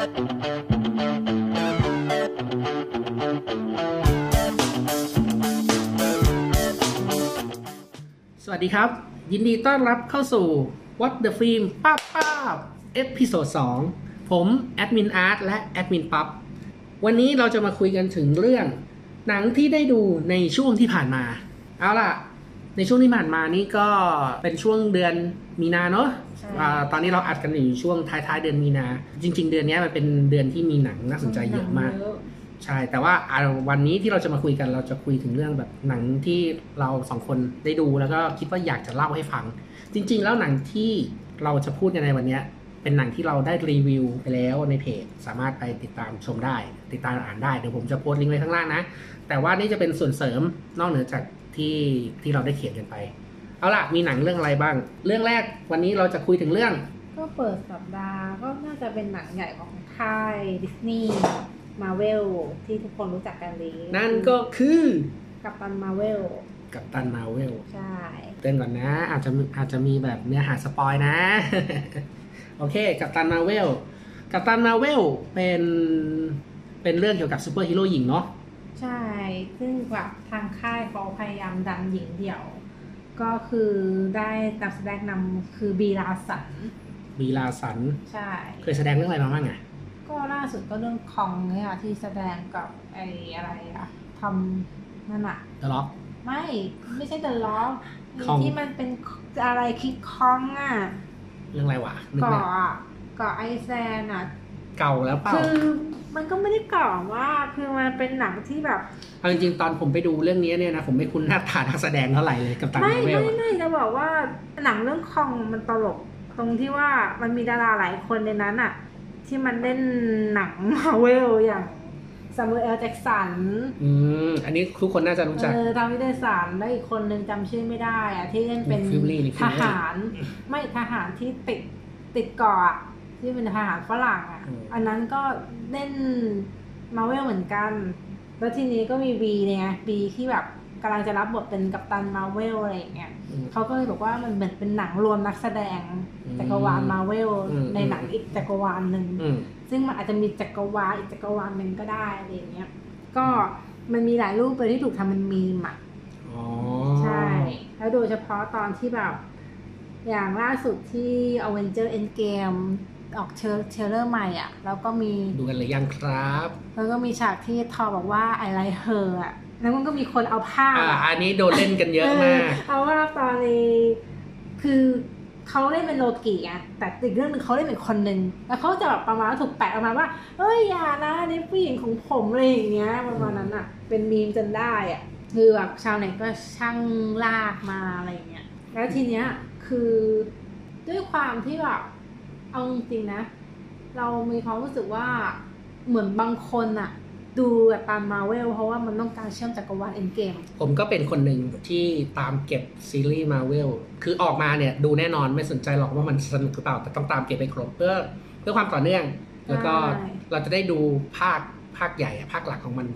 สวัสดีครับ ยินดีต้อนรับเข้าสู่ What the Film ป้าป้า episode 2ผมแอดมินอาร์ตและแอดมินปั๊บวันนี้เราจะมาคุยกันถึงเรื่อง หนังที่ได้ดูในช่วงที่ผ่านมา เอาล่ะ ในช่วงที่ผ่านมานี่ก็เป็นช่วงเดือนมีนาเนาะใช่อ่าตอนนี้เราอัดกันอยู่ช่วงท้ายๆเดือนมีนา จริง ๆ เดือนนี้มันเป็นเดือนที่มีหนังน่าสนใจเยอะมาก ใช่ แต่ว่าอ่าวันนี้ที่เราจะมาคุยกันเราจะคุยถึงเรื่องแบบหนังที่เราสองคนได้ดูแล้วก็คิดว่าอยากจะเล่าให้ฟัง จริง ๆ แล้วหนังที่เราจะพูดกันในวันเนี้ยเป็นหนังที่เราได้รีวิวไปแล้วในเพจ สามารถไปติดตามชมได้ ติดตามอ่านได้เดี๋ยวผมจะโพสต์ลิงก์ไว้ข้างล่างนะ แต่ว่านี่จะเป็นส่วนเสริมนอกเหนือจาก ที่ที่เราได้เขียนกันไป เอาล่ะมีหนังเรื่องอะไรบ้าง เรื่องแรกวันนี้เราจะคุยถึงเรื่อง ก็เปิดสัปดาห์ก็น่าจะเป็นหนังใหญ่ของค่ายดิสนีย์มาร์เวลที่ทุกคนรู้จักกันดีนั่นก็คือกัปตันมาร์เวลกัปตันมาร์เวลใช่เตือนก่อนนะ อาจจะอาจจะมีแบบเนื้อหา spoil นะ โอเค กัปตันมาร์เวลกัปตันมาร์เวลเป็นเป็นเรื่องเกี่ยวกับซูเปอร์ฮีโร่หญิงเนาะ ใช่ ซึ่งแบบทางค่ายเขาพยายามดันหญิงเดี่ยว ก็คือได้นักแสดงนำคือบรี ลาร์สัน บรีลาร์สัน ใช่ เคยแสดงเรื่องอะไรมาบ้างอะก็ล่าสุดก็เรื่องคองเนี่ยค่ะที่แสดงกับไอ้อะไรอะทำนั่นอะเดอะร็อก ไม่ไม่ใช่เดอะร็อกคอง ที่มันเป็นอะไรคิงคองอะเรื่องอะไรวะนึกเกไม่อะเกาะไอแซนอะ เก่าแล้วเปล่า คือมันก็ไม่ได้เก่าว่าคือมันเป็นหนังที่แบบเอาจริงๆตอนผมไปดูเรื่องนี้เนี่ยนะผมไม่คุ้นหน้าตานักแสดงเท่าไหร่เลยกัปตันไม่มาเวไม่ลอะไม่จะบอกว่าหนังเรื่องคองมันตลกตรงที่ว่ามันมีดาราหลายคนในนั้นอะที่มันเล่นหนังมาเวลอย่างซามูเอลแจ็กสัน อืม อันนี้ทุกคนน่าจะรู้จัก เออทาวิเดสันแล้วอีกคนนึงจำชื่อไม่ได้อะที่เล่นเป็นฟิลลี่นี่ฟิทลลี่หาร ไม่ทหารที่ติดติดเกาะอะ ที่เป็นทหารฝรั่งอะอืมอันนั้นก็เล่นมาเวลเหมือนกัน แล้วทีนี้ก็มีบีเนี่ยบีที่แบบกำลังจะรับบทเป็นกัปตันมาเวลอะไรอย่างเงี้ยอืมเขาก็เลยบอกว่ามันเหมือนเป็นหนังรวมนักแสดงอืมจักรวาลมาเวลอืมในหนังอีกจักรวาลหนึ่งอืมซึ่งมันอาจจะมีจักรวาลอีกจักรวาลหนึ่งก็ได้อะไรอย่างเงี้ย ก็มันมีหลายรูปเลยที่ถูกทำเป็นมีมอะอ๋อใช่ แล้วโดยเฉพาะตอนที่แบบ อย่างล่าสุดที่ Avenger Endgame ออกเชอเชเลอร์ใหม่อะ แล้วก็มีดูกันหรือยังครับ แล้วก็มีฉากที่ทอบอกว่า I like her อะแล้วมันก็มีคนเอาภาพอ่าอะอันนี้โดนเล่นกันเยอะมากเอาว่าตอนนี้คือเขาเล่นเป็นโลกิอะแต่อีกเรื่องหนึงเขาเล่นเป็นคนหนึ่งแล้วเขาจะแบบประมาณว่าถูกแปะออกมาว่าเอ้ยอย่านะนี่ผู้หญิงของผมอะไรอย่างเงี้ยประมาณนั้นอะ เป็นมีมจนได้อะคือแบบชาวเน็ตก็ช่างลากมาอะไรอย่างเงี้ยแล้วทีเนี้ยคือด้วยความที่แบบ เอาจริงๆนะ เรามีความรู้สึกว่าเหมือนบางคนอะดูแบบตามมาเวลเพราะว่ามันต้องการเชื่อมจักรวาลเอ็นเกม ผมก็เป็นคนหนึ่งที่ตามเก็บซีรีส์มาเวลคือออกมาเนี่ยดูแน่นอนไม่สนใจหรอกว่ามันสนุกหรือเปล่า แต่ต้องตามเก็บไปครบเพื่อเพื่อความต่อเนื่อง แล้วก็ใช่เราจะได้ดูภาคภาคใหญ่อะภาคหลักของมัน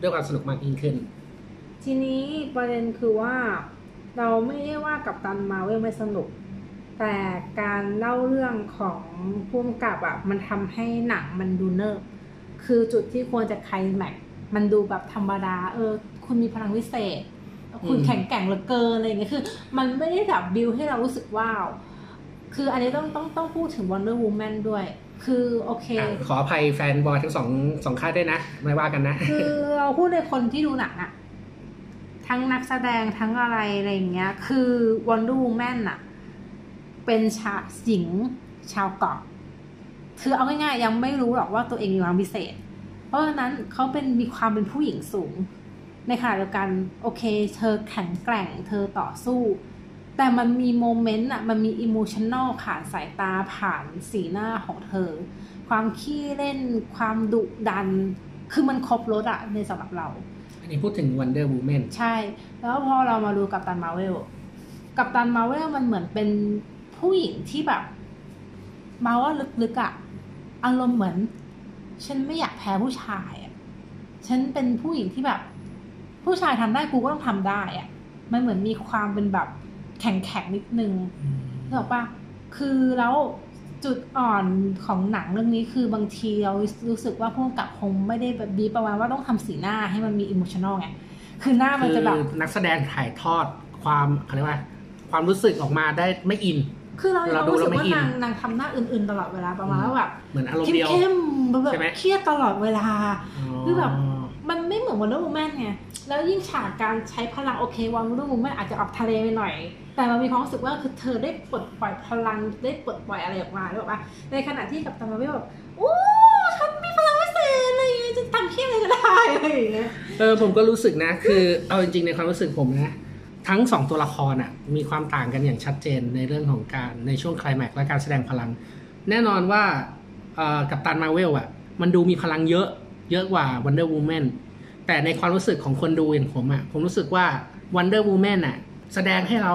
ด้วยความสนุกมากยิ่งขึ้น ทีนี้ประเด็นคือว่า เราไม่ได้ว่ากับตันมาเวลไม่สนุก แต่การเล่าเรื่องของพุ่มกับอะมันทำให้หนังมันดูเนิบคือจุดที่ควรจะไคลแม็กซ์มันดูแบบธรรมดา เออ คุณมีพลังวิเศษ คุณอืมแข็งแกร่งเหลือเกินอะไรอย่างเงี้ยคือ มันไม่ได้แบบบิวให้เรารู้สึกว้าว คืออันนี้ต้องต้องต้องพูดถึง Wonder Woman ด้วย คือโอเคอะขออภัย fanboy ทั้งสองสองค่ายด้วยนะ ไม่ว่ากันนะ คือเราพูดในคนที่ดูหนังอะทั้งนักแสดงทั้งอะไรอะไรอย่างเงี้ย คือ Wonder Woman อะ เป็นชาวหญิงชาวเกาะคือเอาง่ายๆยังไม่รู้หรอกว่าตัวเองมีความพิเศษ เพราะฉะนั้นเขาเป็นมีความเป็นผู้หญิงสูง ในขณะเดียวกันโอเค เธอแข็งแกร่ง เธอต่อสู้ แต่มันมี moment อะมันมี emotional ผ่านสายตาผ่านสีหน้าของเธอ ความขี้เล่น ความดุดัน คือมันครบรถอะในสำหรับเรา อันนี้พูดถึง Wonder Woman ใช่ แล้วพอเรามาดูกับตันมาเวลกับตันมาเวลมันเหมือนเป็น ผู้หญิงที่แบบมาว่าลึกๆอะอารมณ์เหมือน ฉันไม่อยากแพ้ผู้ชายอะฉันเป็นผู้หญิงที่แบบ ผู้ชายทำได้กูก็ต้องทำได้อะมันเหมือนมีความเป็นแบบแข็งๆนิดนึงนึกออกปะคือแล้วจุดอ่อนของหนังเรื่องนี้คือบางทีเรารู้สึกว่าผู้กกับคงไม่ได้แบบบีประมาณว่าต้องทำสีหน้าให้มันมีอิม t ชันอลไง คือหน้ามันจะแบบนักแสดงถ่ายทอดความอะไรยกว่า ความรู้สึกออกมาได้ไม่อิน คือเราเราเราดูรู้สึกแล้วไม่ว่าอินนางนางทำหน้าอื่น ๆ ตลอดเวลาประมาณว่าแบบเหมือนอารมณ์เดียวเข้มๆแบบใช่ไหมเครียดตลอดเวลาคือแบบมันไม่เหมือนวัน d ด r w วูแมนไงแล้วยิ่งฉากการใช้พลังโอเควัน d ด r w วูแมนอาจจะออกทะเลไปหน่อย แต่เรามีความรู้สึกว่าคือเธอได้ปลดปล่อยพลังได้ปลดปล่อยอะไรออกมาหรือเปล่าในขณะที่กับตันมาเวลแบบโอ้ฉันมีพลังพิเศษอะไรอย่างเงี้ยจะทำเพี้ยอะไรก็ได้อะไรอย่างเงี้ยเออผมก็รู้สึกนะ คือเอาจริงๆในความรู้สึกผมนะ ทั้งสองตัวละครอะมีความต่างกันอย่างชัดเจนในเรื่องของการในช่วงคลแม็กและการแสดงพลัง แน่นอนว่ากับตันมาเวลอะมันดูมีพลังเยอะเยอะกว่า Wonder Woman แต่ในความรู้สึกของคนดูอย่างผมอะผมรู้สึกว่า Wonder Woman อะแสดงให้เรา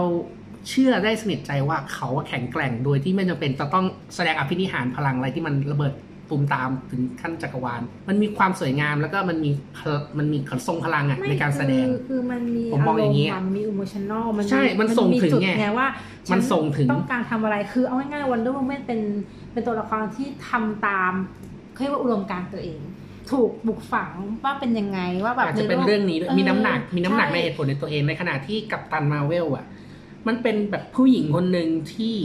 เชื่อได้สนิทใจว่าเขาแข็งแกร่งโดยที่ไม่จำเป็นจะต้องแสดงอภินิหารพลังอะไรที่มันระเบิด ตูมตามถึงขั้นจักรวาล มันมีความสวยงามแล้วก็มันมีพลมันมีขนทรงพลังอะในการแสดงคือคือมันมีผมมองอย่างนี้นี้มันมีอิโมชันอลมันใช่ มันส่งถึงจุดไงไงว่ามัมันส่งถึงต้องการทำอะไรคือเอาง่ายๆวันดู o แมนเป็นเป็นตัวละครที่ทำตามเขาเรียกว่าอุดมการณ์ตัวเอง ถูกบุกฝังว่าเป็นยังไงว่าแบบอาจจะเป็นใโลกเรื่องนี้ด้วยมีน้ำหนักมีน้ำหนักช่ในเหตุผลในตัวเองในขณะที่กับตันมาเวลอะ มันเป็นแบบผู้หญิงคนหนึ่งที่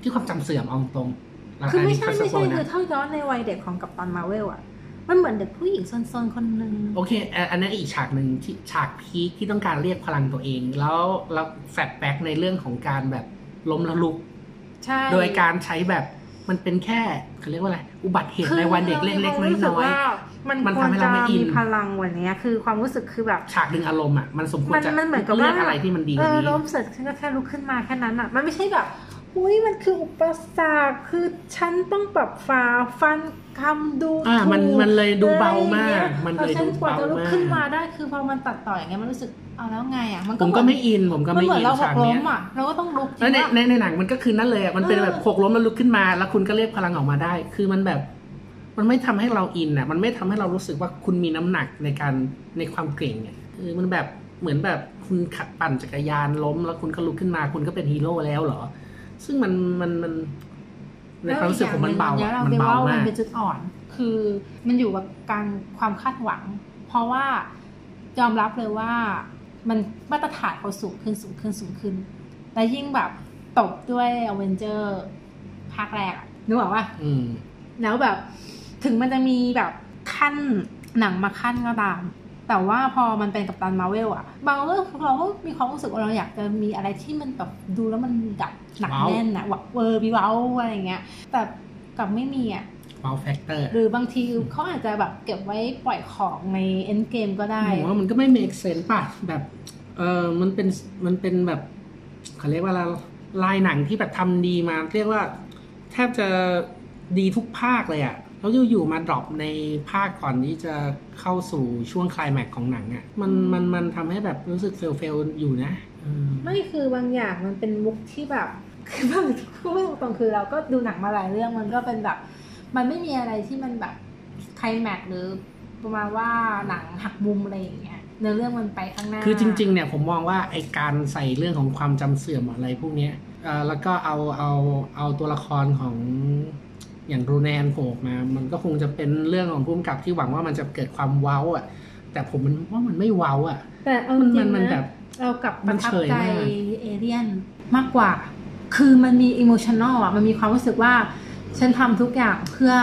ที่ความจำเสื่อมเอาตรงๆ คือไม่ใช่นนี้ไม่สปใช่ยล์นะคือถ้าย้อนในวัยเด็กของกัปตันมาเวลอะมันเหมือนเด็กผู้หญิงซนๆคนหนึ่งโอเคอะอันนั้นอีกฉากหนึ่งที่ฉากพีคที่ต้องการเรียกพลังตัวเอง แล้วแล้วแฟลชแบ็กในเรื่องของการแบบล้มละลุกใช่โดยการใช้แบบมันเป็นแค่เขาเรียกว่าอะไร อุบัติเหตุคือในวันเด็กเล็กๆรามีความรู้สึน้อยว่ามันมันควรทำให้จะเราไม่อินมีพลังกวันนี้คือความรู้สึกคือแบบๆฉากดึงอารมณ์อะมันสมควรมันจะมันเหมือนกับเลือกว่าอะไรที่มันดีกเอว่าอนี้ล้มเสร็จฉันก็แค่ลุกขึ้นมาแค่นั้นอะ มันไม่ใช่แบบ อุ้ยมันคืออุปสรรคคือฉันต้องแบบฝ่าฟันคำดูอ่ามันถูกมันเลยดูเบามากอะไรอย่างงี้มันเลยพอฉัดูกว่าเบาจะลุกมาขึ้นมากได้คือพอมันตัดต่ออย่างเงี้ยมันรู้สึกเอาแล้วไงอะมันผมก็เหไม่อินผมก็มันไม่เหมืออินนเราหฉากกล้เนี้ยมอะเราก็ต้องลุกแล้วในจริงในปะในหนังมันก็คือนั่นเลยอะมันเป็นเออแบบหกล้มแล้วลุกขึ้นมา แล้วคุณก็เรียกพลังออกมาได้ คือมันแบบ มันไม่ทำให้เราอินอะ มันไม่ทำให้เรารู้สึกว่าคุณมีน้ำหนักในการในความเก่งเนี่ยคือมันแบบเหมือนแบบคุณขับปั่นจักรยานล้ม แล้วคุณก็ลุกขึ้นมา คุณก็เป็นฮีโร่แล้วเหรอ ซึ่งมันมันมันในความรู้สึกผมมันเบาแล้วอะอีกมันอย่งหงเบานี่ยเรามากนเป็นจุดอ่อน คือมันอยู่กับการความคาดหวัง เพราะว่ายอมรับเลยว่ามันมาตรฐานเขาสูงขึ้นสูงขึ้นสูงขึ้น และยิ่งแบบตบด้วยอเวนเจอร์สภาคแรกอะนึกออกว่าอืมแล้วแบบถึงมันจะมีแบบคั่นหนังมาคั่นก็ตาม แต่ว่าพอมันเป็นกัปตันมาร์เวลอะบางเรื่องเราก็มีความรู้สึกว่าเราอยากจะมีอะไรที่มันแบบดูแล้วมันแบบหนัก wow แน่นนะว่าเวอร์มีเว้าอะไรอย่างเงี้ย แต่กลับไม่มีอะ wow factor หรือบางทีเขาอาจจะแบบเก็บไว้ปล่อยของใน Endgame ก็ได้ผมว่ามันก็ไม่ make sense ป่ะแบบเออมันเป็นมันเป็นแบบเขาเรียกว่าอะไรลายหนังที่แบบทำดีมา เรียกว่าแทบจะดีทุกภาคเลยอะ่ะ แล้วอยู่ๆมา drop ในภาคก่อนที่จะเข้าสู่ช่วงไคลายแม็กซ์ของหนังอะ่ะมันมันมันทำให้แบบรู้สึก fail fail อยู่นะอืมไม่คือบางอย่างมันเป็นมุกที่แบบ คือบางพูดไม่ตรงๆคือเราก็ดูหนังมาหลายเรื่องมันก็เป็นแบบ มันไม่มีอะไรที่มันแบบไคลแม็กซ์หรือประมาณว่าหนังหักมุมอะไรอย่างเงี้ยเนื้อเรื่องมันไปข้างหน้าคือจริง ๆ เนี่ยผมมองว่าไอการใส่เรื่องของความจำเสื่อมอะไรพวกเนี้ยเอ่อแล้วก็เอาเอาเอาตัวละครของ อย่างรูแนนโผล่มา มันก็คงจะเป็นเรื่องของผู้กำกับที่หวังว่ามันจะเกิดความเว้าอะ แต่ผมมันว่ามันไม่เว้าอะ แต่เอามันจริมันงมันแบนะบเรากลับปมัระนทับเฉยใจมากเอเลียนมากกว่า คือมันมีอิโมชัน a ลอะ มันมีความรู้สึกว่า ฉันทำทุกอย่างเพื่อ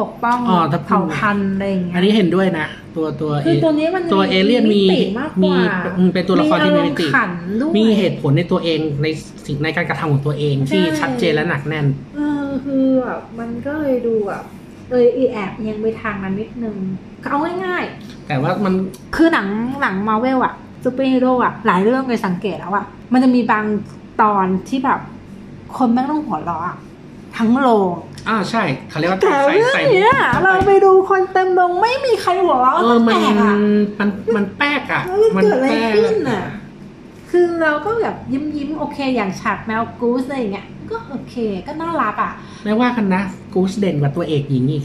ปกป้องอ๋อถ้าพูดเผ่าพันธุ์อะไรอย่างเงี้ย อันนี้เห็นด้วยนะ ตัวตัวคือเอตัวนี้มันตัวเอเลี่ยนมีติมากกมีว่าอืมเป็นตัวละครที่มีอารมิมณ์ติขันด้วยมีเหตุผลในตัวเองในสิ่งในการกระทำของตัวเองที่ใช่ชัดเจนและหนักแน่น เออคือแบบมันก็เลยดูแบบเอออีแอบยังไปทางนั้นนิดนึงเอาง่ายๆแต่ว่ามันคือหนังหนังมาเวลอะซูเปอร์ฮีโร่อะหลายเรื่องเลยสังเกตแล้วอะมันจะมีบางตอนที่แบบ คนแม่งต้องหัวเราะอะทั้งโรงอ่าใช่เขาเรียกว่าแต่ใส่เรื่องใส่เนี้ยข้เราไปดูคนเต็มโรงไม่มีใครหัวเราะเออมันแปลกอะมันมันแป๊กอะแล้วมันเกิดอะไรแป๊กขึ้นอะคือเราก็แบบยิ้มยิ้มๆโอเคอย่างฉากแมวกูสอะไรอย่างเงี้ย ก็โอเค ก็น่ารักอะไม่ว่ากันนะกูสเด่นกว่าตัวเอกหญิงอีก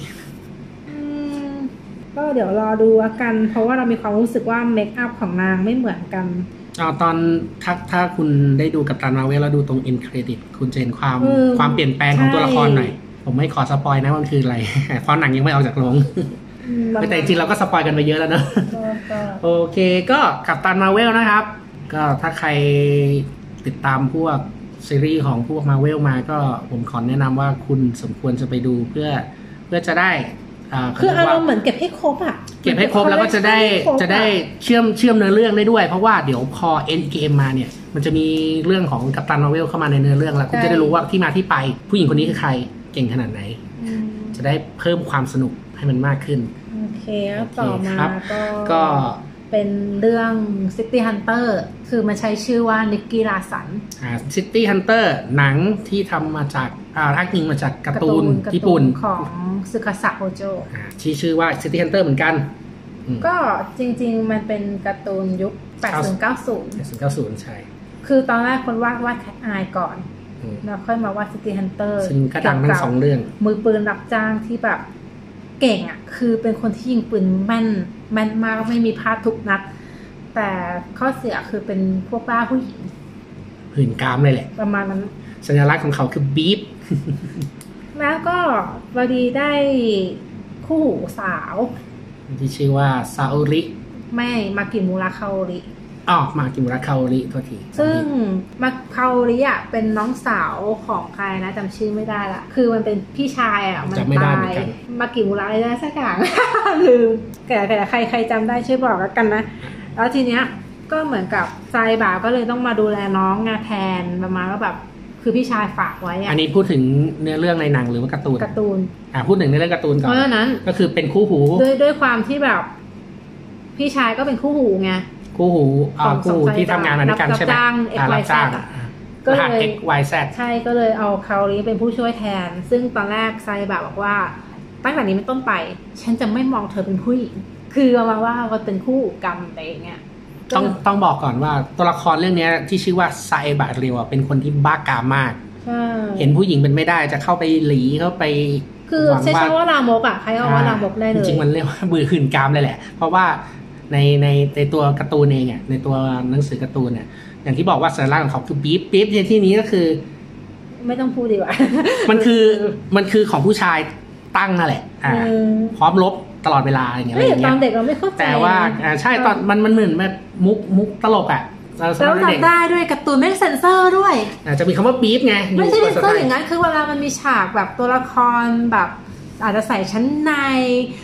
อืมก็เดี๋ยวรอดูแล้วกัน เพราะว่าเรามีความรู้สึกว่า makeup ของนางไม่เหมือนกันเอาตอนถ้าถ้าคุณได้ดูกัปตันมาเวลแล้วดูตรง end credit คุณจะเห็นความเออความเปลี่ยนแปลงของตัวละครหน่อยใผมไม่ขอ spoil นะว่ามันคืออะไรเพราะหนังยังไม่ออกจากโรงอืมแต่จริงๆเราก็ spoil กันไปเยอะแล้วเนอะก็ก็โอเคก็กัปตันมาเวลนะครับ ก็ถ้าใครติดตามพวก ซีรีส์ของพวกมาเวลมาก็ผมขอแนะนำว่าคุณสมควรจะไปดูเพื่อเพื่อจะได้อ่าคือเขอารเรียกมว่าณ์เหมือนเก็บให้ครบอะ เก็บให้ครบแล้วก็จะได้ครบอจะได้เชื่อมเชื่อมเนื้อเรื่องได้ด้วย เพราะว่าเดี๋ยวพอ end game มาเนี่ย มันจะมีเรื่องของกัปตันมาเวลเข้ามาในเนื้อเรื่องแล้วคุณจะได้รู้ว่าที่มาที่ไป ผู้หญิงคนนี้คือใครเก่งขนาดไหนอืมจะได้เพิ่มความสนุกให้มันมากขึ้น โอเคแล้วต่อมาครับก็ก็ เป็นเรื่อง City Hunter คือมันใช้ชื่อว่า Nicky Larson City Hunter หนังที่ทำมาจากอ่าอ้างอิงมาจากการ์ตูนญี่ปุ่นของสึคาสะโฮโจ่าที่ชื่อว่า City Hunter เหมือนกันอืมก็จริง ๆ มันเป็นการ์ตูนยุค 80 90ศูนย์เก้าศูนย์ใช่ คือตอนแรกคนวาดวาด Cat's Eye ก่อนอืมแล้วค่อยมาวาด City Hunter ซึ่งก็ดังทั้งสองเรื่อง มือปืนรับจ้างที่แบบเก่งอะ คือเป็นคนที่ยิงปืนแม่น แม่นมากไม่มีพลาดทุกนัด แต่ข้อเสียคือเป็นพวกบ้าผู้หญิงหื่นกามเลยแหละ ประมาณนั้น สัญลักษณ์ของเขาคือบีฟแล้วก็วดีได้คู่หูสาว ที่ชื่อว่าซาโอริแม่ มากิมูระคาโอริ อ๋อมากิมุระคาโอริโทษทีซึ่งมาคาโอริอะเป็นน้องสาวของใครนะจำชื่อไม่ได้ละ คือมันเป็นพี่ชายอะมันจำไม่ได้ตาเหมือยนกันมากิมูระอะไรได้สักอย่างลืมแต่แต่ใครใครจำได้ช่วยบอกแล้วกันนะ แล้วทีเนี้ยก็เหมือนกับไซบาก็เลยต้องมาดูแลน้องงานแทนประมาณว่าแบบคือพี่ชายฝากไว้อะอันนี้พูดถึงเนื้อเรื่องในหนังหรือว่าการ์ตูนการ์ตูนอ่าพูดถึงในเรื่องการ์ตูนก่อเพนราะฉะนั้นก็คือเป็นคู่หูด้วยด้วยความที่แบบ พี่ชายก็เป็นคู่หูไง คู่หูอ่าของคู่หูสองที่ทำงานมาด้วยกันรับใช่ไหมจ้างอ่า XYZ รับจ้างอะอ่าก็รเลยหัส x y z ใช่ก็เลยเอาคาโอริเป็นผู้ช่วยแทน ซึ่งตอนแรกไซบะบอกว่าตั้งแต่นี้เป็นต้นไป ฉันจะไม่มองเธอเป็นผู้หญิง คือประมาณว่าเราเป็นคู่กรรมอะไรอย่างเงี้ยต้องต้องบอกก่อนว่าตัวละครเรื่องเนี้ยที่ชื่อว่าไซบะเรียวอะเป็นคนที่บ้ากามมากใช่เห็นผู้หญิงเป็นไม่ได้จะเข้าไปหลีเข้าไป คือหวังใช้ว่าคำว่าลามกอะใครเอาว่าลามกได้เลจยริงๆมันเรียกว่าบือหื่นกามเลยแหละ เพราะว่า ในในในตัวการ์ตูนเองอะในตัวหนังสือการ์ตูนเนี่ยอย่างที่บอกว่าสัญลักษณ์ของเขาคือปี๊บปี๊บในที่นี้ก็คือ ไม่ต้องพูดดีกว่า มันคือมันคือของผู้ชายตั้งนั่นแหละ อ่าเออพร้อมลบตลอดเวลาอย่างเงี้ยอะไรไม่อย่างตเงี้อยนเด็กเราไม่เข้าใจแต่ว่าอ่าใช่ตอนมันมันเหมือนแบบมุกมุกตลกอะเราสแล้วมัยเด็กจำได้ด้วยการ์ตูนไม่ได้เซ็นเซอร์ด้วยอาจจะมีคำว่าปี๊บไงไม่ใช่ยู่เซ็นเซอร์อย่างนั้นคือเวลามันมีฉากแบบตัวละครแบบ อาจจะใส่ชั้นใน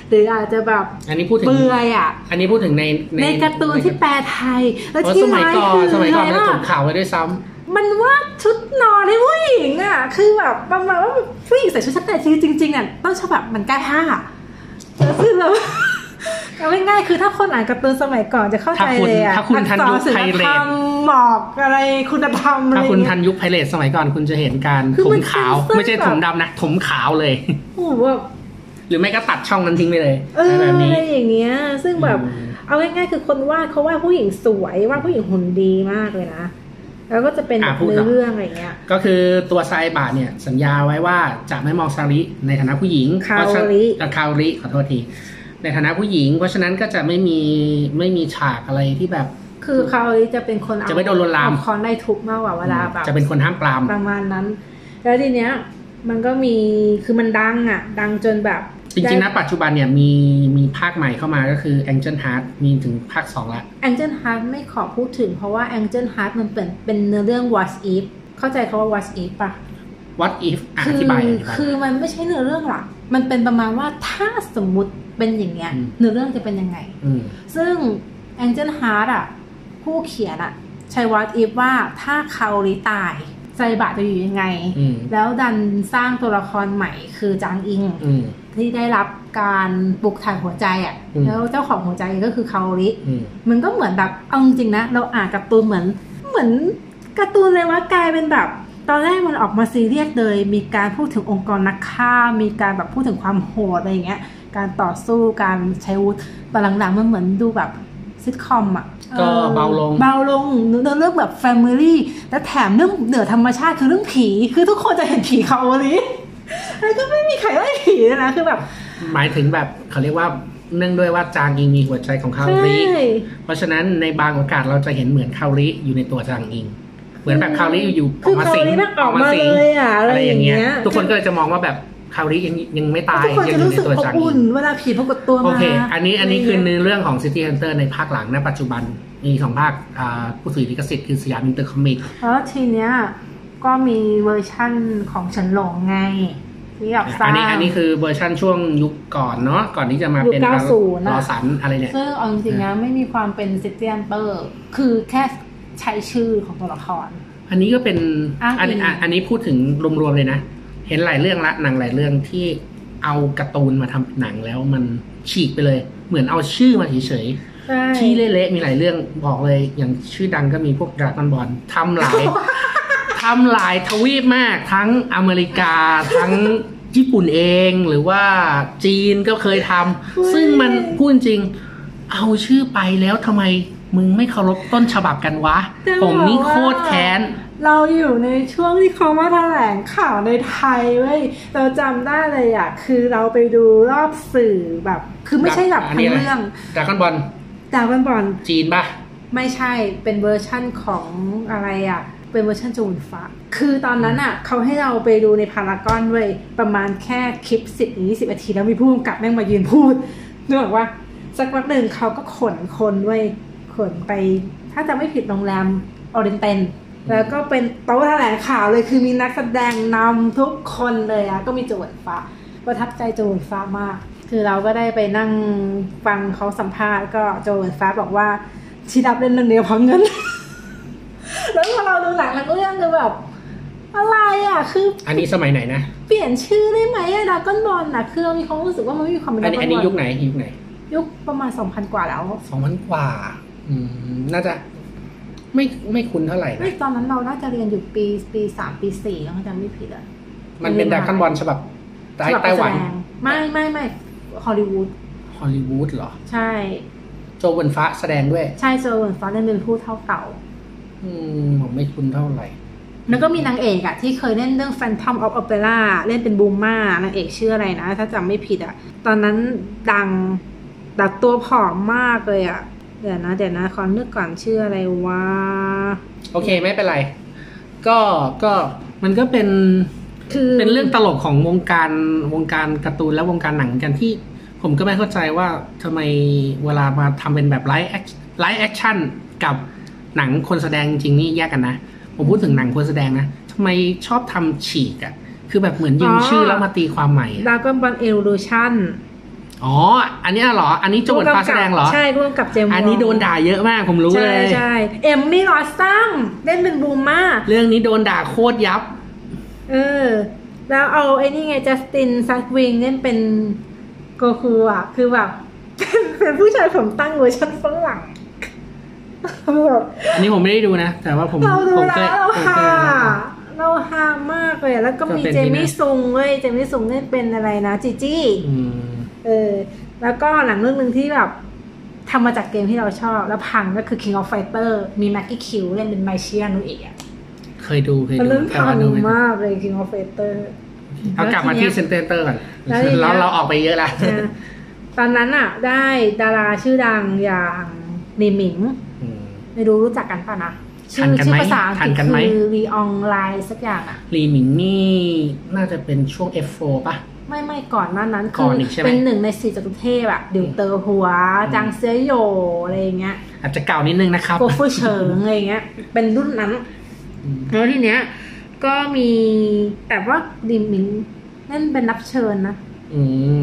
หรืออาจจะแบบอันนี้พูดถึงเบื่อยอะอันนี้พูดถึงในในการ์ตูนที่แปลไทย แล้วเพราะที่สมัยร้ายก่อนคือสมัยก่อนอะไรมันอะถมข่าวไว้ด้วยซ้ำมันวาดชุดนอนให้ผู้หญิงอะ คือแบบประมาณว่าผู้หญิงใส่ชุดชั้นในคือจริงๆอะต้องชอบแบบมันแก้ผ้าแล้วคือเรา เอาง่ายๆคือถ้าคนอ่านการ์ตูนสมัยก่อนจะเข้าใจถ้าคุณเลยอะถ้าคุณทันยุคอักษรศิลไพเรธรตรมหมอกอะไรคุณธรรมอะไรถ้าคุณเงี้ยทันยุคไพเรตสมัยก่อนคุณจะเห็นการคือถมัมนขาวเซ็นเซอร์ไม่ใช่แบบถมดำนะถมขาวเลยโอ้โหแบบหรือไม่ก็ตัดช่องนั้นทิ้งไปเลยเออแบบอะนี้ไรอย่างเงี้ย ซึ่งแบบอืมเอาง่ายๆคือคนวาดเขาวาดผู้หญิงสวยวาดผู้หญิงหุ่นดีมากเลยนะแล้วก็จะเป็นแบบเนื้อเรื่องอะไรเงี้ย ก็คือตัวไซบะเนี่ยสัญญาไว้ว่าจะไม่มองซาริในฐานะผู้หญิงคาเพราะฉะริเอ่อคาริขอโทษที ในฐานะผู้หญิง เพราะฉะนั้นก็จะไม่มีไม่มีฉากอะไรที่แบบ คือเขาจะเป็นคนเอาจะไม่โดนลวนลามเอาค้อนไล่ทุบมากกว่าเวลาแบบจะเป็นคนห้ามปรามประมาณนั้น แล้วทีเนี้ยมันก็มีคือมันดังอะ ดังจนแบบ จริงๆนะปัจจุบันเนี่ยมีมีภาคใหม่เข้ามาก็คือ Angel Heart มีถึงภาคสองละ Angel Heart ไม่ขอพูดถึงเพราะว่า Angel Heart มันเป็นเป็นเนื้อเรื่อง what if เข้าใจคำว่า what if ปะ What if อะคืออธิบายอธิบายคือมันไม่ใช่เนื้อเรื่องหลักมันเป็นประมาณว่าถ้าสมมุติ เป็นอย่างเงี้ยอืมเนื้อเรื่องจะเป็นยังไงอืมซึ่ง Angel Heart อะผู้เขียนอะใช้ what if ว่าถ้าคาโอริตายไซบะจะอยู่ยังไงอืมแล้วดันสร้างตัวละครใหม่คือจางอิงอืมที่ได้รับการปลุกถ่ายหัวใจอะอืมแล้วเจ้าของหัวใจก็คือคาโอริอืมมันก็เหมือนแบบเอาจริงๆนะเราอ่านการ์ตูนเหมือน เหมือนการ์ตูนเลยว่ากลายเป็นแบบ ตอนแรกมันออกมาซีเรียสเลย มีการพูดถึงองค์กรนักฆ่า มีการแบบพูดถึงความโหดอะไรอย่างเงี้ย การต่อสู้การใช้อาวุธแต่หลังๆมันเหมือนดูแบบซิทคอมอะก็ออเบาลง เบาลงเนื้อเรื่องแบบ family และแถมเรื่องเหนือธรรมชาติคือเรื่องผี คือทุกคนจะเห็นผีเขาวันนี้แล้วก็ไม่มีใครไล่ผีเลยนะคือแบบ หมายถึงแบบเขาเรียกว่าเนื่องด้วยว่าจางอิงมีหัวใจของคาริใช่เพราะฉะนั้นในบางโอกาสเราจะเห็นเหมือนคาริอยู่ในตัวจางอิง เหมือนแบบคาริอยู่ๆอคืออกมาเขาสิงนี่มันออกมาสิงเลยอะอะไรอะไรอาอย่ย่างงเงี้เงี้ยยทุกคนก็เลยจะมองว่าแบบ คาริยังยังไม่ตายทุกคนยัจะอยู่รู้ในสึกตัวอบจางอุ่นอีเวลาผีปรากฏตัวมาโอเค อันนี้อันนี้คืออะไรในเงี้ยเรื่องของ City Hunter ในภาคหลังณปัจจุบันมีสองภาคอ่าผู้ถือลิขสิทธิ์คือสยามอินเตอร์คอมิกแล้วทีเนี้ยก็มีเวอร์ชั่นของเฉินหลงไงที่แบบสร้าอันงนี้อันนี้คือเวอร์ชั่นช่วงยุคก่อนเนาะก่อนที่จะมาเป็นยุค90น่ะรอสันอะไรเนี่ยซึ่งเอาจริงๆนะไม่มีความเป็นซิตี้ฮันเตอร์คือแค่ใช้ชื่อของตัวละคร อันนี้ก็เป็นอ้างอิงอันนี้อะอันนี้พูดถึงรวมๆเลยนะ เห็นหลายเรื่องละหนังหลายเรื่องที่เอาการ์ตูนมาทำเป็นหนังแล้วมันฉีกไปเลย เหมือนเอาชื่อมาเฉยใช่ๆที่เละๆมีหลายเรื่องบอกเลย อย่างชื่อดังก็มีพวกดราก้อนบอลทำหลายทำหลายทวีปมาก ทั้งอเมริกาทั้งญี่ปุ่นเองหรือว่าจีนก็เคยทำซึ่งมันพูดจริง เอาชื่อไปแล้วทำไมมึงไม่เคารพต้นฉบับกันวะ ผมนี่โคตรแค้น เราอยู่ในช่วงที่เขามาแถลงข่าวในไทยเว้ยเราจำได้เลยอะคือเราไปดูรอบสื่อแบบ คือไม่ใช่แบบอันทั้นี้งอะไรเรื่องดราก้อนบอลดาวน์บอลจีนปะไม่ใช่เป็นเวอร์ชั่นของอะไรอะเป็นเวอร์ชันจูนฟ้า คือตอนนั้นอะเขาให้เราไปดูในพารากอนเว้ยประมาณแค่คลิปสิบหรือยี่สิบนาทีแล้วมีผู้กำกับแม่งมายืนพูดนึกออกว่าสักพักหนึ่งเขาก็ขนคนเว้ยขนไป ถ้าจะไม่ผิดโรงแรมออริเ n น แล้วก็เป็นโต๊ะแถลงข่าวเลยคือมีนักแสดงนำทุกคนเลยอะก็มีโจวนฟ้าประทับใจโจวนฟ้ามาก คือเราก็ได้ไปนั่งฟังเขาสัมภาษณ์ก็โจวนฟ้าบอกว่าที่รับเล่นเรื่องนี้เพราะเงิน แล้วพอเราดูหนังทั้งเรื่องคือแบบอะไรอะคือ อันนี้สมัยไหนนะ เปลี่ยนชื่อได้ไหมอะดราก้อนบอลน่ะคือเรามีความรู้สึกว่ามันไม่มีความเป็นอัดนรานี้ก้อนอันนี้บอลยุคไหนยุคไหน ยุคประมาณสองพันกว่าแล้วสองพันกว่า อืมน่าจะ ไม่ไม่คุ้นเท่าไหร่ไม่นะตอนนั้นเราน่าจะเรียนอยู่ปีปีสามปีสี่แล้วจำไม่ผิดอะมันเป็นดราก้อนบอลฉบับไต้ฉบับไต้หวันแสดงไม่ไม่ไม่ฮอลลีวูดฮอลลีวูดเหรอ ใช่ โจเวนฟ้าแสดงด้วย ใช่โจเวนฟาเล่นเป็นผู้เท่าเก่า อืมผมไม่คุ้นเท่าไหร่ แล้วก็มีนางเอกอะที่เคยเล่นเรื่อง Phantom of Opera เล่นเป็นบูมม่านางเอกชื่ออะไรนะ ถ้าจำไม่ผิดอะตอนนั้นดังดักตัวผอมมากเลยอะ เดี๋ยวนะเดี๋ยวนะขอนึกก่อนชื่ออะไรวะโอเคไม่เป็นไร ก็ก็มันก็เป็นคือเป็นเรื่องตลกของวงการวงการการ์ตูนและวงการหนังกันที่ผมก็ไม่เข้าใจว่าทำไมเวลามาทำเป็นแบบ live act live action กับหนังคนแสดงจริงนี่แยกกันนะ ผมพูดถึงหนังคนแสดงนะทำไมชอบทำฉีกอะ่ะคือแบบเหมือนยืมชื่อแล้วมาตีความใหม่อะ Dragonball Evolution อ๋อ อันเนี้ยเหรอ อันนี้โจทย์ฟ้าแสดงเหรอ ใช่ร่วมกับเจมส์อันนี้โดนด่าเยอะมากผมรู้ใช่เลยใช่ Emmy Rossum เล่นเป็นบลูม่าเรื่องนี้โดนด่าโคตรยับ เออ แล้วเอาไอ้นี่ไง Justin Chatwin เล่นเป็นโกคูอะ คือแบบเป็นเป็นผู้ชายผมตั้งเวอร์ชันฝรั่งแบบอันนี้ผมไม่ได้ดูนะ แต่ว่าผมเราดูผมแล้เคยวเราผมฮาเคยเราฮามากเลย แล้วก็มีก็เป็นเจที่มี่น่าซุงเว้ยเจมี่ซุงเล่นเป็นอะไรนะจีจี้อืม เออ แล้วก็หนังเรื่องหนึ่งที่แบบทำมาจากเกมที่เราชอบ แล้วพังก็คือ King of Fighter มีแม็กกี้คิวเล่นเป็นไมเชียนุเอะเคยดูเคยมันดูเรื่องแต่พัว่างดูไม่มากเลย King of Fighter เอากลับมาที่เซนเตอร์เตอร์ก่อนแล้วทีเนี้ยแล้วเราออกไปเยอะแล้วนะตอนนั้นอะ ได้ดาราชื่อดังอย่างลีหมิงอืมไม่รู้รู้จักกันป่ะนะทัชื่นอกันชื่ไหมอภาษาอังทักฤนษกันไหมคือรีอองไลน์สักอย่างอะลีหมิงนี่น่าจะเป็นช่วง F4 ป่ะ ไม่ไม่ก่อนหน้านั้นก่อนอีกใช่ไหม เป็นหนึ่งในสี่จตุเทพอะดิวเตอร์หัว จางเซียโยอะไรอย่างเงี้ยอาจจะเก่านิดนึงนะครับโกฟูเฉิงอะไรอย่างเงี้ย เป็นรุ่นนั้น อืมแล้วทีเนี้ย ก็มีแต่ว่าลีหมิงเล่นเป็นรับเชิญนะอืม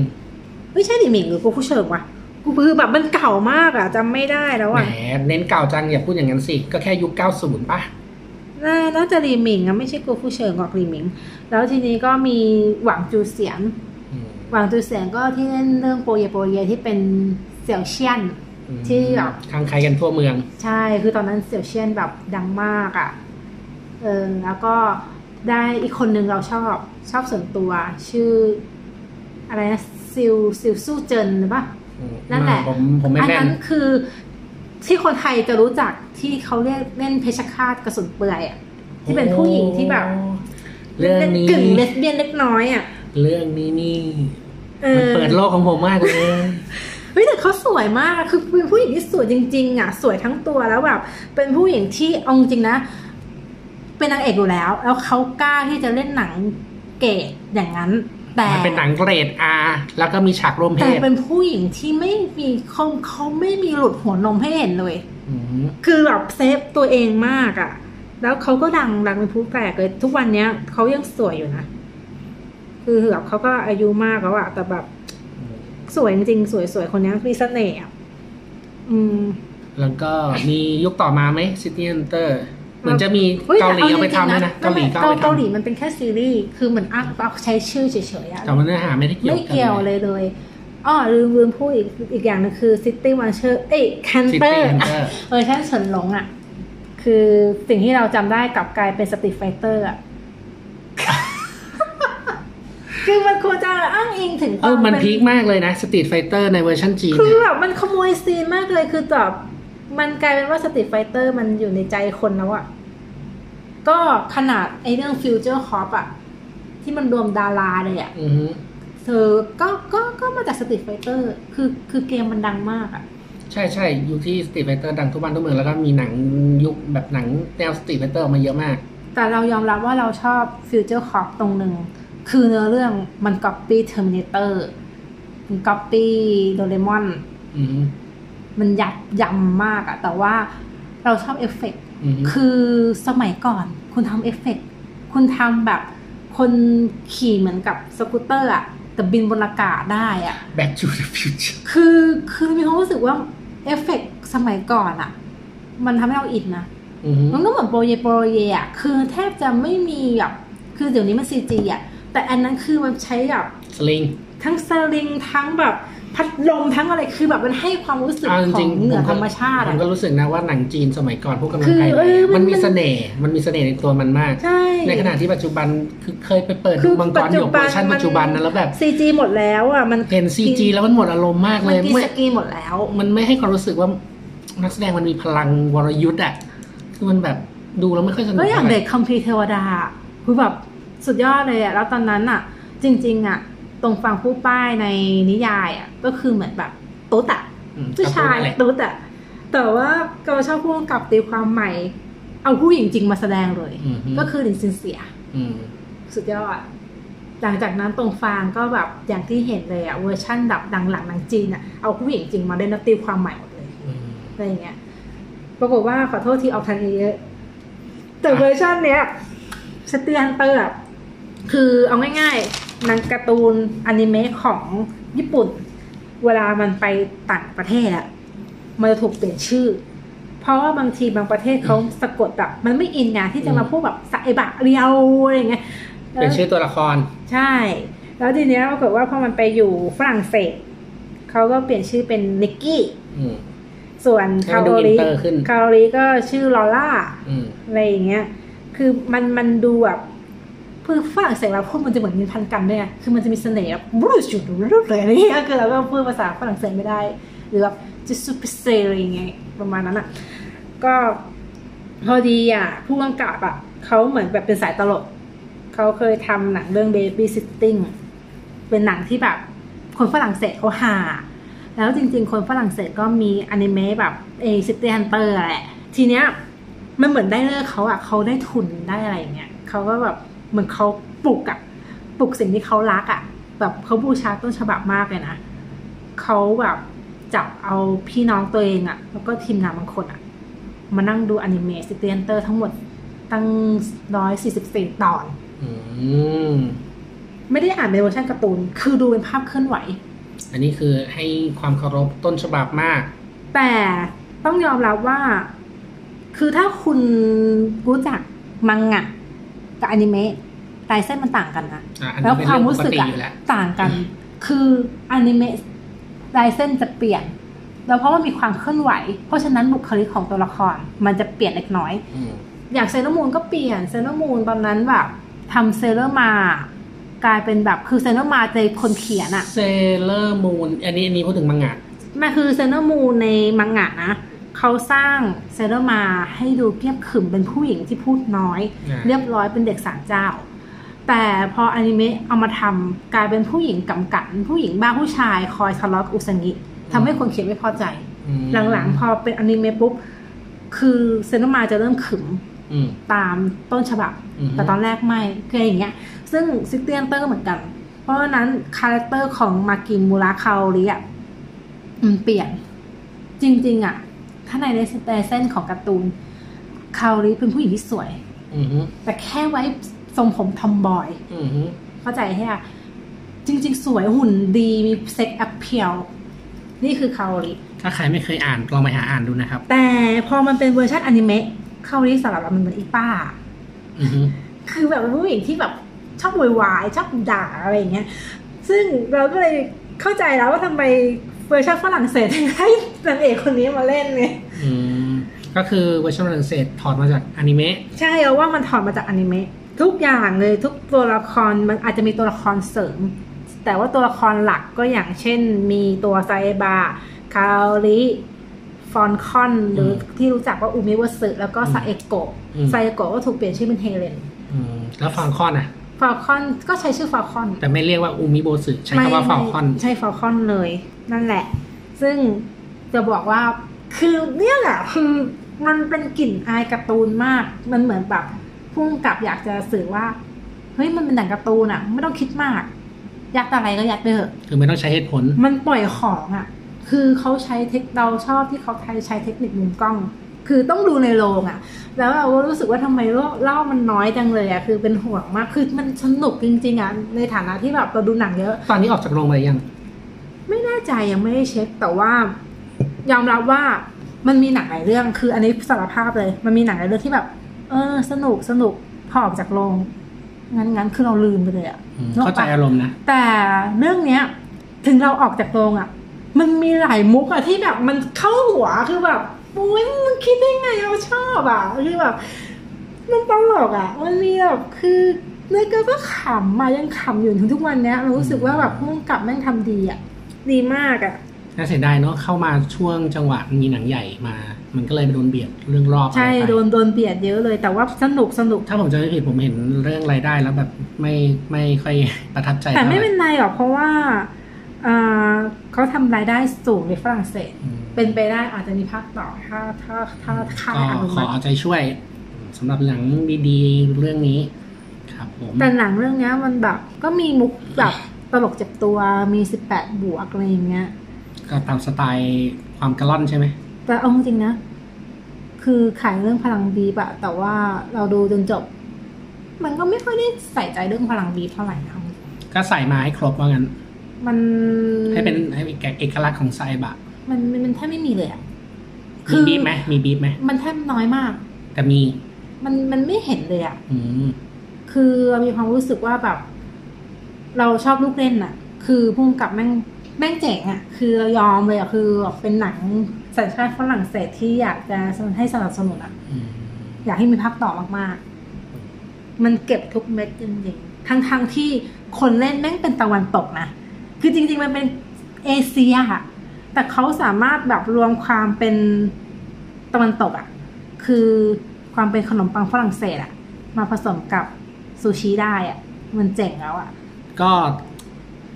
ไม่ใช่ลีหมิงหรือโกฟูเฉิงวะกูคือแบบมันเก่ามากอะจำไม่ได้แล้วแหมอะเน้นเก่าจังอย่าพูดอย่างนั้นสิ ก็แค่ยุค 90 ป่ะ น่าน่าจะลีหมิงอะไม่ใช่โกฟูเฉิงหรอกลีหมิง แล้วทีนี้ก็มีหวังจูเสียนอืมหวังจูเสียนก็ที่เล่นเรื่องโปเยโปโลเยที่เป็นเสี่ยวเชียนอืมที่แบบทางใครกันทั่วเมือง ใช่คือตอนนั้นเสี่ยวเชียนแบบดังมากอะ่ะเออแล้วก็ได้อีกคนหนึ่งเราชอบชอบส่วนตัว ชื่อ อะไรนะซิลซิลสู้เจินหรือปะอืมนั่นแหละผมผมไม่อันแม่นนั้นคือ ที่คนไทยจะรู้จักที่เขาเรียกเล่นเพชฌฆาตกระสุนเปื่อยอะ่ะที่เป็นผู้หญิงที่แบบเรื่องนี้กึ่งเลสเบี้ยนเล็กน้อยอะ่ะเรื่องนี้นี่เอมันอเปิดโลกของผมมากเลยเฮ้ยแต่เขาสวยมากคือเป็นผู้หญิงที่สวยจริง ๆ อะ สวยทั้งตัวแล้วแบบเป็นผู้หญิงที่เอาจริงๆนะ เป็นนางเอกอยู่แล้ว แล้วเขากล้าที่จะเล่นหนังเกตอย่างนั้น แต่มันเป็นหนังเกรด R แล้วก็มีฉากร่วมเพแต่ศเป็นผู้หญิงที่ไม่มีเขาเขาไม่มีหลุดหัวนมให้เห็นเลยอืมคือแบบเซฟตัวเองมากอะ่ะ แล้วเขาก็ดังดังเป็นผู้แตกเลย ทุกวันเนี้ยเขายังสวยอยู่นะ คือแบบเขาก็อายุมากแล้วอะแต่แบบ สวยจริงๆสวยๆคนเนี้ยมีเสน่ห์อะอืม แล้วก็มียุคต่อมาไหม City Hunter เหมือนจะมีฮ้ยเกาหลีแต่เอาไปจริงๆทำด้วยนะเกาหลีก็เกาเอาไปเกาหลีทำมันเป็นแค่ซีรีส์คือเหมือนอะเอาใช้ชื่อเฉยๆอะแต่ว่าเนื้อหาไม่ได้เกี่ยวไม่เกี่ยวเลยเลยอ๋อลืมลืมพูดอีกอีกอย่างหนึงคือ City Watcher เอ้ยกัน Canter City Hunter เวอร์ชันเฉินหลงอะ คือสิ่งที่เราจำได้กลับกลายเป็น Street Fighter อะคือมันควรจะอ้างอิงถึงเออมันเป็ peak มากเลยนะ Street Fighter ในเวอร์ชันจีนคือเนี่ยแบบมันขโมยซีนมากเลยคือแบบ มันกลายเป็นว่า Street Fighter มันอยู่ในใจคนแล้วอะก็ขนาดไอ้เรื่อง Future Cops อะที่มันรวมดาราเลยอะอือฮึเธอก็ก็ก็มาจาก Street Fighter คือคือเกมมันดังมากอะใช่ใช่ยุคที่ Street Fighter ดังทุกบ้านทุกเมืองแล้วก็มีหนังยุคแบบหนังแนว Street Fighter ออกมาเยอะมาก แต่เรายอมรับว่าเราชอบ Future Cops ตรงหนึ่งคือเนื้อเรื่องมันก๊อปปี้ Terminator มันก๊อปปี้โดราเอมอนอือฮึ มันยับยำมากอะแต่ว่าเราชอบเอฟเฟกต์อือฮึคือสมัยก่อนคุณทำเอฟเฟกต์คุณทำแบบคนขี่เหมือนกับสกูตเตอร์อะแต่บินบนอากาศได้อะ Back to the Future คือคือมีความรู้สึกว่าเอฟเฟกต์สมัยก่อนอะมันทำให้เราอินนะอือฮึมันก็เหมือนโปรเยโปรเยอะคือแทบจะไม่มีแบบคือเดี๋ยวนี้มันซีจีอะแต่อันนั้นคือมันใช้แบบสลิงทั้งสลิงทั้งแบบ พัดลมทั้งอะไรคือแบบมันให้ความรู้สึกเอาจขอริงงๆเหนือผก็ธรรมชาติผอะมก็รู้สึกนะว่าหนังจีนสมัยก่อนพวกกำลังคือไกลเออมันมันมีมันเสน่ห์มันมีเสน่ห์ในตัวมันมากใช่ในขณะที่ปัจจุบันคือเคยไปเปิดคืดูอมังกรหยกเวอร์ชันปัจจุบันนะแล้วแบบซีจีหมดแล้วอะมันเห็นซีจีแล้วมันหมดอารมณ์มากมัเลนยกินไม่สกีหมดแล้ว มันไม่ให้ความรู้สึกว่านักแสดงมันมีพลังวรยุทธ์อะคือมันแบบดูแล้วไม่ค่อยสนุกแล้วอย่างท่ไหร่เด็กคัมภีร์เทวดาคือแบบสุดยอดเลยอะแล้วตอนนั้นอะ จริง ๆ อะ ตรงฝั่งผู้ป้ายในนิยายอะก็คือเหมือนแบบตุ๊ดอะอืมผู้ชายก็พูดนั่นแหละตุ๊ดอะแต่ว่าก็ผู้กำกับตีความใหม่ เอาผู้หญิงจริงมาแสดงเลยอืมฮึก็คือหลินชิงเสียอืมสุดยอดหลังจากนั้นตงฟางก็แบบอย่างที่เห็นเลยอะเวอร์ชั่นดับดังหลังหนังจีนอะเอาผู้หญิงจริงมาเล่นแล้วตีความใหม่หมดเลยอืมอะไรอย่างเงี้ยปรากฏว่าขอโทษทีออกทะเลเยอะแต่เวอร์ชันเนี้ย City Hunter คือเอาง่ายๆหนังการ์ตูนอนิเมะของญี่ปุ่น เวลามันไปต่างประเทศอะมันจะถูกเปลี่ยนชื่อ เพราะว่าบางทีบางประเทศเขาสะกดแบบมันไม่อินไงที่จะมาพูดแบบไซบะเรียวอะไรอย่างเงี้ยเป็นชื่อตัวละคร ใช่ แล้วทีเนี้ยปรากฏว่าพอมันไปอยู่ฝรั่งเศสเขาก็เปลี่ยนชื่อเป็นนิกกี้อืมส่วนให้คามันดูโอริอินเตอร์ขึ้นคาโอริก็ชื่อลอล่าอืมอะไรอย่างเงี้ย คือมันมันดูแบบ คือฝรั่งเศสเราพูดมันจะเหมือนมีพันกันด้วยคือมันจะมีเสน่ห์แบบบรูจุดรูเลยอะไรเงี้ยคือเราก็พูดภาษาฝรั่งเศสไม่ได้ หรือแบบจะซูเปอร์เซอะไรอย่างเงี้ยประมาณนั้นอะก็พอดีอะผู้กำกับอะเขาเหมือนแบบเป็นสายตลกเขาเคยทำหนังเรื่อง Baby Sitting เป็นหนังที่แบบคนฝรั่งเศสเขาฮา แล้วจริง ๆ คนฝรั่งเศสก็มีอนิเมะแบบเอ City Hunter แหละ ทีเนี้ยมันเหมือนได้เลิกเขาอะเขาได้ทุนได้อะไรอย่างเงี้ยเขาก็แบบ เหมือนเขาปลุกอะปลุกสิ่งที่เขารักอะแบบเขาบูชาต้นฉบับมากเลยนะเขาแบบจับเอาพี่น้องตัวเองอะแล้วก็ทีมงานบางคนอะมานั่งดูอนิเมะ City Hunter ทั้งหมดตั้งร้อยสี่สิบสี่ตอนอืมไม่ได้อ่านเป็นเวอร์ชันการ์ตูน คือดูเป็นภาพเคลื่อนไหว อันนี้คือให้ความเคารพต้นฉบับมาก แต่ต้องยอมรับว่า คือถ้าคุณรู้จักมังงะ กับอนิเมะลายเส้นมันต่างกันนะอะอันแล้นี้วเป็นควาเรื่มองปรู้กสึกติอะอยู่แล้วต่างกัน คืออนิเมะลายเส้นจะเปลี่ยนแล้วเพราะว่ามีความเคลื่อนไหว เพราะฉะนั้นบุคลิกของตัวละครมันจะเปลี่ยนเล็กน้อยอืมอย่างเซเลอร์มูนก็เปลี่ยนเซเลอร์มูนตอนนั้นแบบทำเซเลอร์มากลายเป็นแบบคือเซเลอร์มาในคนเขียนอะเซเลอร์มูนอันนี้อันนี้พูดถึงมังงะมันคือเซเลอร์มูนในมังงะนะ เขาสร้างเซเลอร์มาร์สให้ดูเรียบขรึมเป็นผู้หญิงที่พูดน้อยอ่าเรียบร้อยเป็นเด็กศาลเจ้า แต่พออนิเมะเอามาทำกลายเป็นผู้หญิงก๋ากั่นผู้หญิงบ้าผู้ชายคอยทะเลาะกับอุซางิทำให้คนเขียนไม่พอใจอืมหลังๆ พอเป็นอนิเมะปุ๊บ คือเซเลอร์มาร์สจะเริ่มขรึมอืมตามต้นฉบับอืมแต่ตอนแรกไม่คืออย่างเงี้ย ซึ่ง City Hunter เหมือนกันเพราะฉะนั้น character ของมากิมูระคาโอริอะมันเปลี่ยน จริง ๆ อะ ถ้าในในเส้นของการ์ตูนคาโอริเป็นผู้หญิงที่สวยอือฮึแต่แค่ไว้ทรงผม tomboy อือฮึเข้าใจใช่ไหมจริง ๆ สวยหุ่นดีมีเซ็กแอปเพียวนี่คือคาโอริถ้าใครไม่เคยอ่านลองไปหาอ่านดูนะครับ แต่พอมันเป็นเวอร์ชันอนิเมะคาโอริสำหรับเรามันเหมือนอีป้าอือฮึคือแบบเป็นผู้หญิงที่แบบชอบโวยวายชอบด่าอะไรอย่างเงี้ย ซึ่งเราก็เลยเข้าใจแล้วว่าทำไม เวอร์ชันฝรั่งเศสถึงให้นางเอกคนนี้มาเล่นเนี่ยอืมก็คือเวอร์ชันฝรั่งเศสถอดมาจากอนิเมะใช่เอาว่ามันถอดมาจากอนิเมะทุกอย่างเลยทุกตัวละครมันอาจจะมีตัวละครเสริม แต่ว่าตัวละครหลักก็อย่างเช่น มีตัวไซบะ คาโอริฟอลคอน หรือที่รู้จักว่าอูมิโบสึแล้วก็ซาเอโกะซาเอโกะก็ถูกเปลี่ยนชื่อเป็นเฮเลนอืมแล้วฟาลคอนอะ ฟาลคอนก็ใช้ชื่อฟาลคอนแต่ไม่เรียกว่าอูมิโบสึใช้คำว่าฟาลคอนใช่ฟาลคอนเลย นั่นแหละ ซึ่งจะบอกว่าคือเนี่ยแหละคือมันเป็นกลิ่นอายการ์ตูนมาก มันเหมือนแบบผู้กำกับอยากจะสื่อว่า เฮ้ยมันเป็นหนังการ์ตูนอะไม่ต้องคิดมาก ยัดอะไรก็ยัดไปเถอะคือไม่ต้องใช้เหตุผล มันปล่อยของอะคือเขาใช้เทคเราชอบที่เขาใช้ใช้เทคนิคมุมกล้อง คือต้องดูในโรงอะ แล้วเราก็รู้สึกว่าทำไมเล่ามันน้อยจังเลยอะคือเป็นห่วงมากคือมันสนุกจริงๆอะในฐานะที่แบบเราดูหนังเยอะ ตอนนี้ออกจากโรงไปยัง ไม่แน่ใจยังไม่ได้เช็คแต่ว่ายอมรับว่ามันมีหนังหลายเรื่อง คืออันนี้สารภาพเลย มันมีหนังหลายเรื่องที่แบบ เออ สนุกสนุกพอออกจากโรงงั้นงั้นคือเราลืมไปเลยอะอืมนึกอเข้าอกใจปะอารมณ์นะแต่เรื่องเนี้ย ถึงเราออกจากโรงอะมันมีหลายมุกอะที่แบบมันเข้าหัวคือแบบโอ้ยมันคิดได้ไงเราชอบอะคือแบบมันตลกอะมันมีแบบคือเนื้อก็ก็ขำมายังขำอยู่ถึงทุกวันเนี้ยเรารู้สึกว่าแบบพุ่งกลับแม่งทำดีอะดีมากอะน่าเสียดายเนาะเข้ามาช่วงจังหวะมีหนังใหญ่มา มันก็เลยไปโดนเบียดเรื่องรอบใช่อะไรไปโดนโดนเบียดเยอะเลยแต่ว่าสนุกสนุก ถ้าผมจะไม่ผิดผมเห็นเรื่องรายได้แล้วแบบไม่ไม่ค่อยประทับใจแต่ไม่ท่าหร่เป็นไรหรอกเพราะว่าอ่าเขาทำรายได้สูงในฝรั่งเศสอืม เป็นไปได้อาจจะมีภาคต่อถ้าถ้าถ้าค่ายก็อนุขอมัติเอาใจช่วยสำหรับหนังดีๆ เรื่องนี้ ครับผม แต่หนังเรื่องเนี้ยมันแบบ ก็มีมุกแบบตลกเจ็บตัวมีสิบแปดบวกอะไรอย่างเงี้ย ก็ตามสไตล์ความกระล่อนใช่ไหม แต่เอาจริงๆนะ คือขายเรื่องพลังบีบอะแต่ว่าเราดูจนจบ มันก็ไม่ค่อยได้ใส่ใจเรื่องพลังบีบเท่าไหร่นะเอาจริงก็ใส่มาให้ครบว่างั้น มันให้เป็นให้เป็นเอกลักษณ์ของไซบะ มันมันมันแทบไม่มีเลยอะมีบีบไหมมีบีบไหมมันแทบน้อยมาก แต่มี มันมันไม่เห็นเลยอะอืมคือเรามีความรู้สึกว่าแบบ เราชอบลูกเล่นอะคือพุ่งกับแม่งแม่งเจ๋งอะคือเรายอมเลยอะคือแบบเป็นหนังสัญชาติฝรั่งเศสที่อยากจะให้สนับสนุนอะอืมอยากให้มีภาคต่อมากๆ มันเก็บทุกเม็ดจริงๆ ทั้งๆที่คนเล่นแม่งเป็นตะวันตกนะ คือจริง ๆ มันเป็นเอเชียอะ แต่เขาสามารถแบบรวมความเป็นตะวันตกอะคือความเป็นขนมปังฝรั่งเศสอะมาผสมกับซูชิได้อะมันเจ๋งแล้วอะก็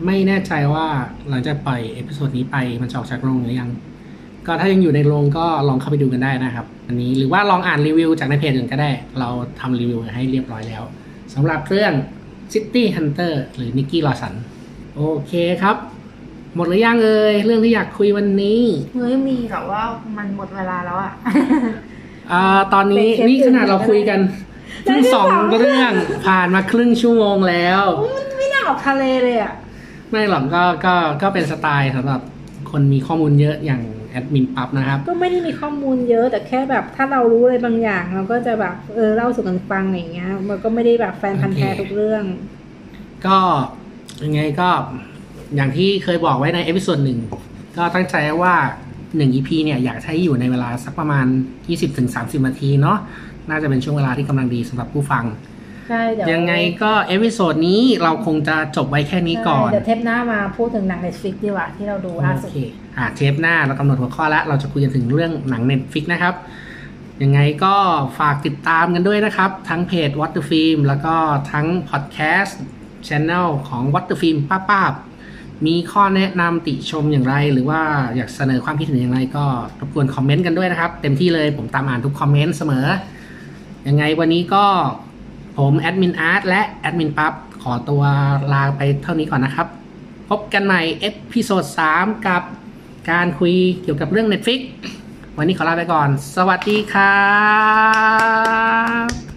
ไม่แน่ใจว่าหลังจากปล่อย episode นี้ไปมันจะออกจากโรงหรือยัง ก็ถ้ายังอยู่ในโรงก็ลองเข้าไปดูกันได้นะครับ อันนี้หรือว่าลองอ่านรีวิวจากในเพจอื่นก็ได้ เราทำรีวิวให้เรียบร้อยแล้วสำหรับเรื่อง City Hunter หรือ Nicky Larson โอเคครับ หมดหรือยังเอ่ยเรื่องที่อยากคุยวันนี้เฮ้ยมีแต่ว่ามันหมดเวลาแล้วอะอ่าตอนนี้เป็นเทปนี่ขนาดเราคุยกันได้เพิ่งสองได้สองเรื่องผ่านมาครึ่งชั่วโมงแล้วมันไม่น่าออกทะเลเลยอะไม่หรอกก็ก็ก็เป็นสไตล์สำหรับคนมีข้อมูลเยอะอย่างแอดมินปั๊บนะครับ ก็ไม่ได้มีข้อมูลเยอะแต่แค่แบบถ้าเรารู้อะไรบางอย่าง เราก็จะแบบเออเล่าสู่กันฟังอย่างเงี้ย มันก็ไม่ได้แบบแฟนพันธ์แท้โอเคทุกเรื่อง ก็ยังไงก็ อย่างที่เคยบอกไว้ใน episode หนึ่งก็ตั้งใจว่าหนึ่ง EP เนี่ยอยากให้อยู่ในเวลาสักประมาณ 20-30 นาทีเนาะน่าจะเป็นช่วงเวลาที่กำลังดีสำหรับผู้ฟังใช่เดี๋ยวยังไงก็ episode นี้เราคงจะจบไว้แค่นี้ก่อนใช่เดี๋ยวเทปหน้ามาพูดถึงหนัง Netflix ดีกว่าที่เราดูล่าสุดโอเคอ่าเทปหน้าเรากำหนดหัวข้อแล้ว เราจะคุยกันถึงเรื่องหนัง Netflix นะครับยังไงก็ฝากติดตามกันด้วยนะครับ ทั้งเพจ What the Film แล้วก็ทั้งพอดแคสต์ Channel ของ What the Film ป้าป้าบ มีข้อแนะนำติชมอย่างไร หรือว่าอยากเสนอความคิดเห็นอย่างไรก็รบกวนคอมเมนต์กันด้วยนะครับ เต็มที่เลยผมตามอ่านทุกคอมเมนต์เสมอ ยังไงวันนี้ก็ผมแอดมินอาร์ตและแอดมินปั๊บขอตัวลาไปเท่านี้ก่อนนะครับ พบกันใหม่ episode 3กับการคุยเกี่ยวกับเรื่อง Netflix วันนี้ขอลาไปก่อน สวัสดีครับ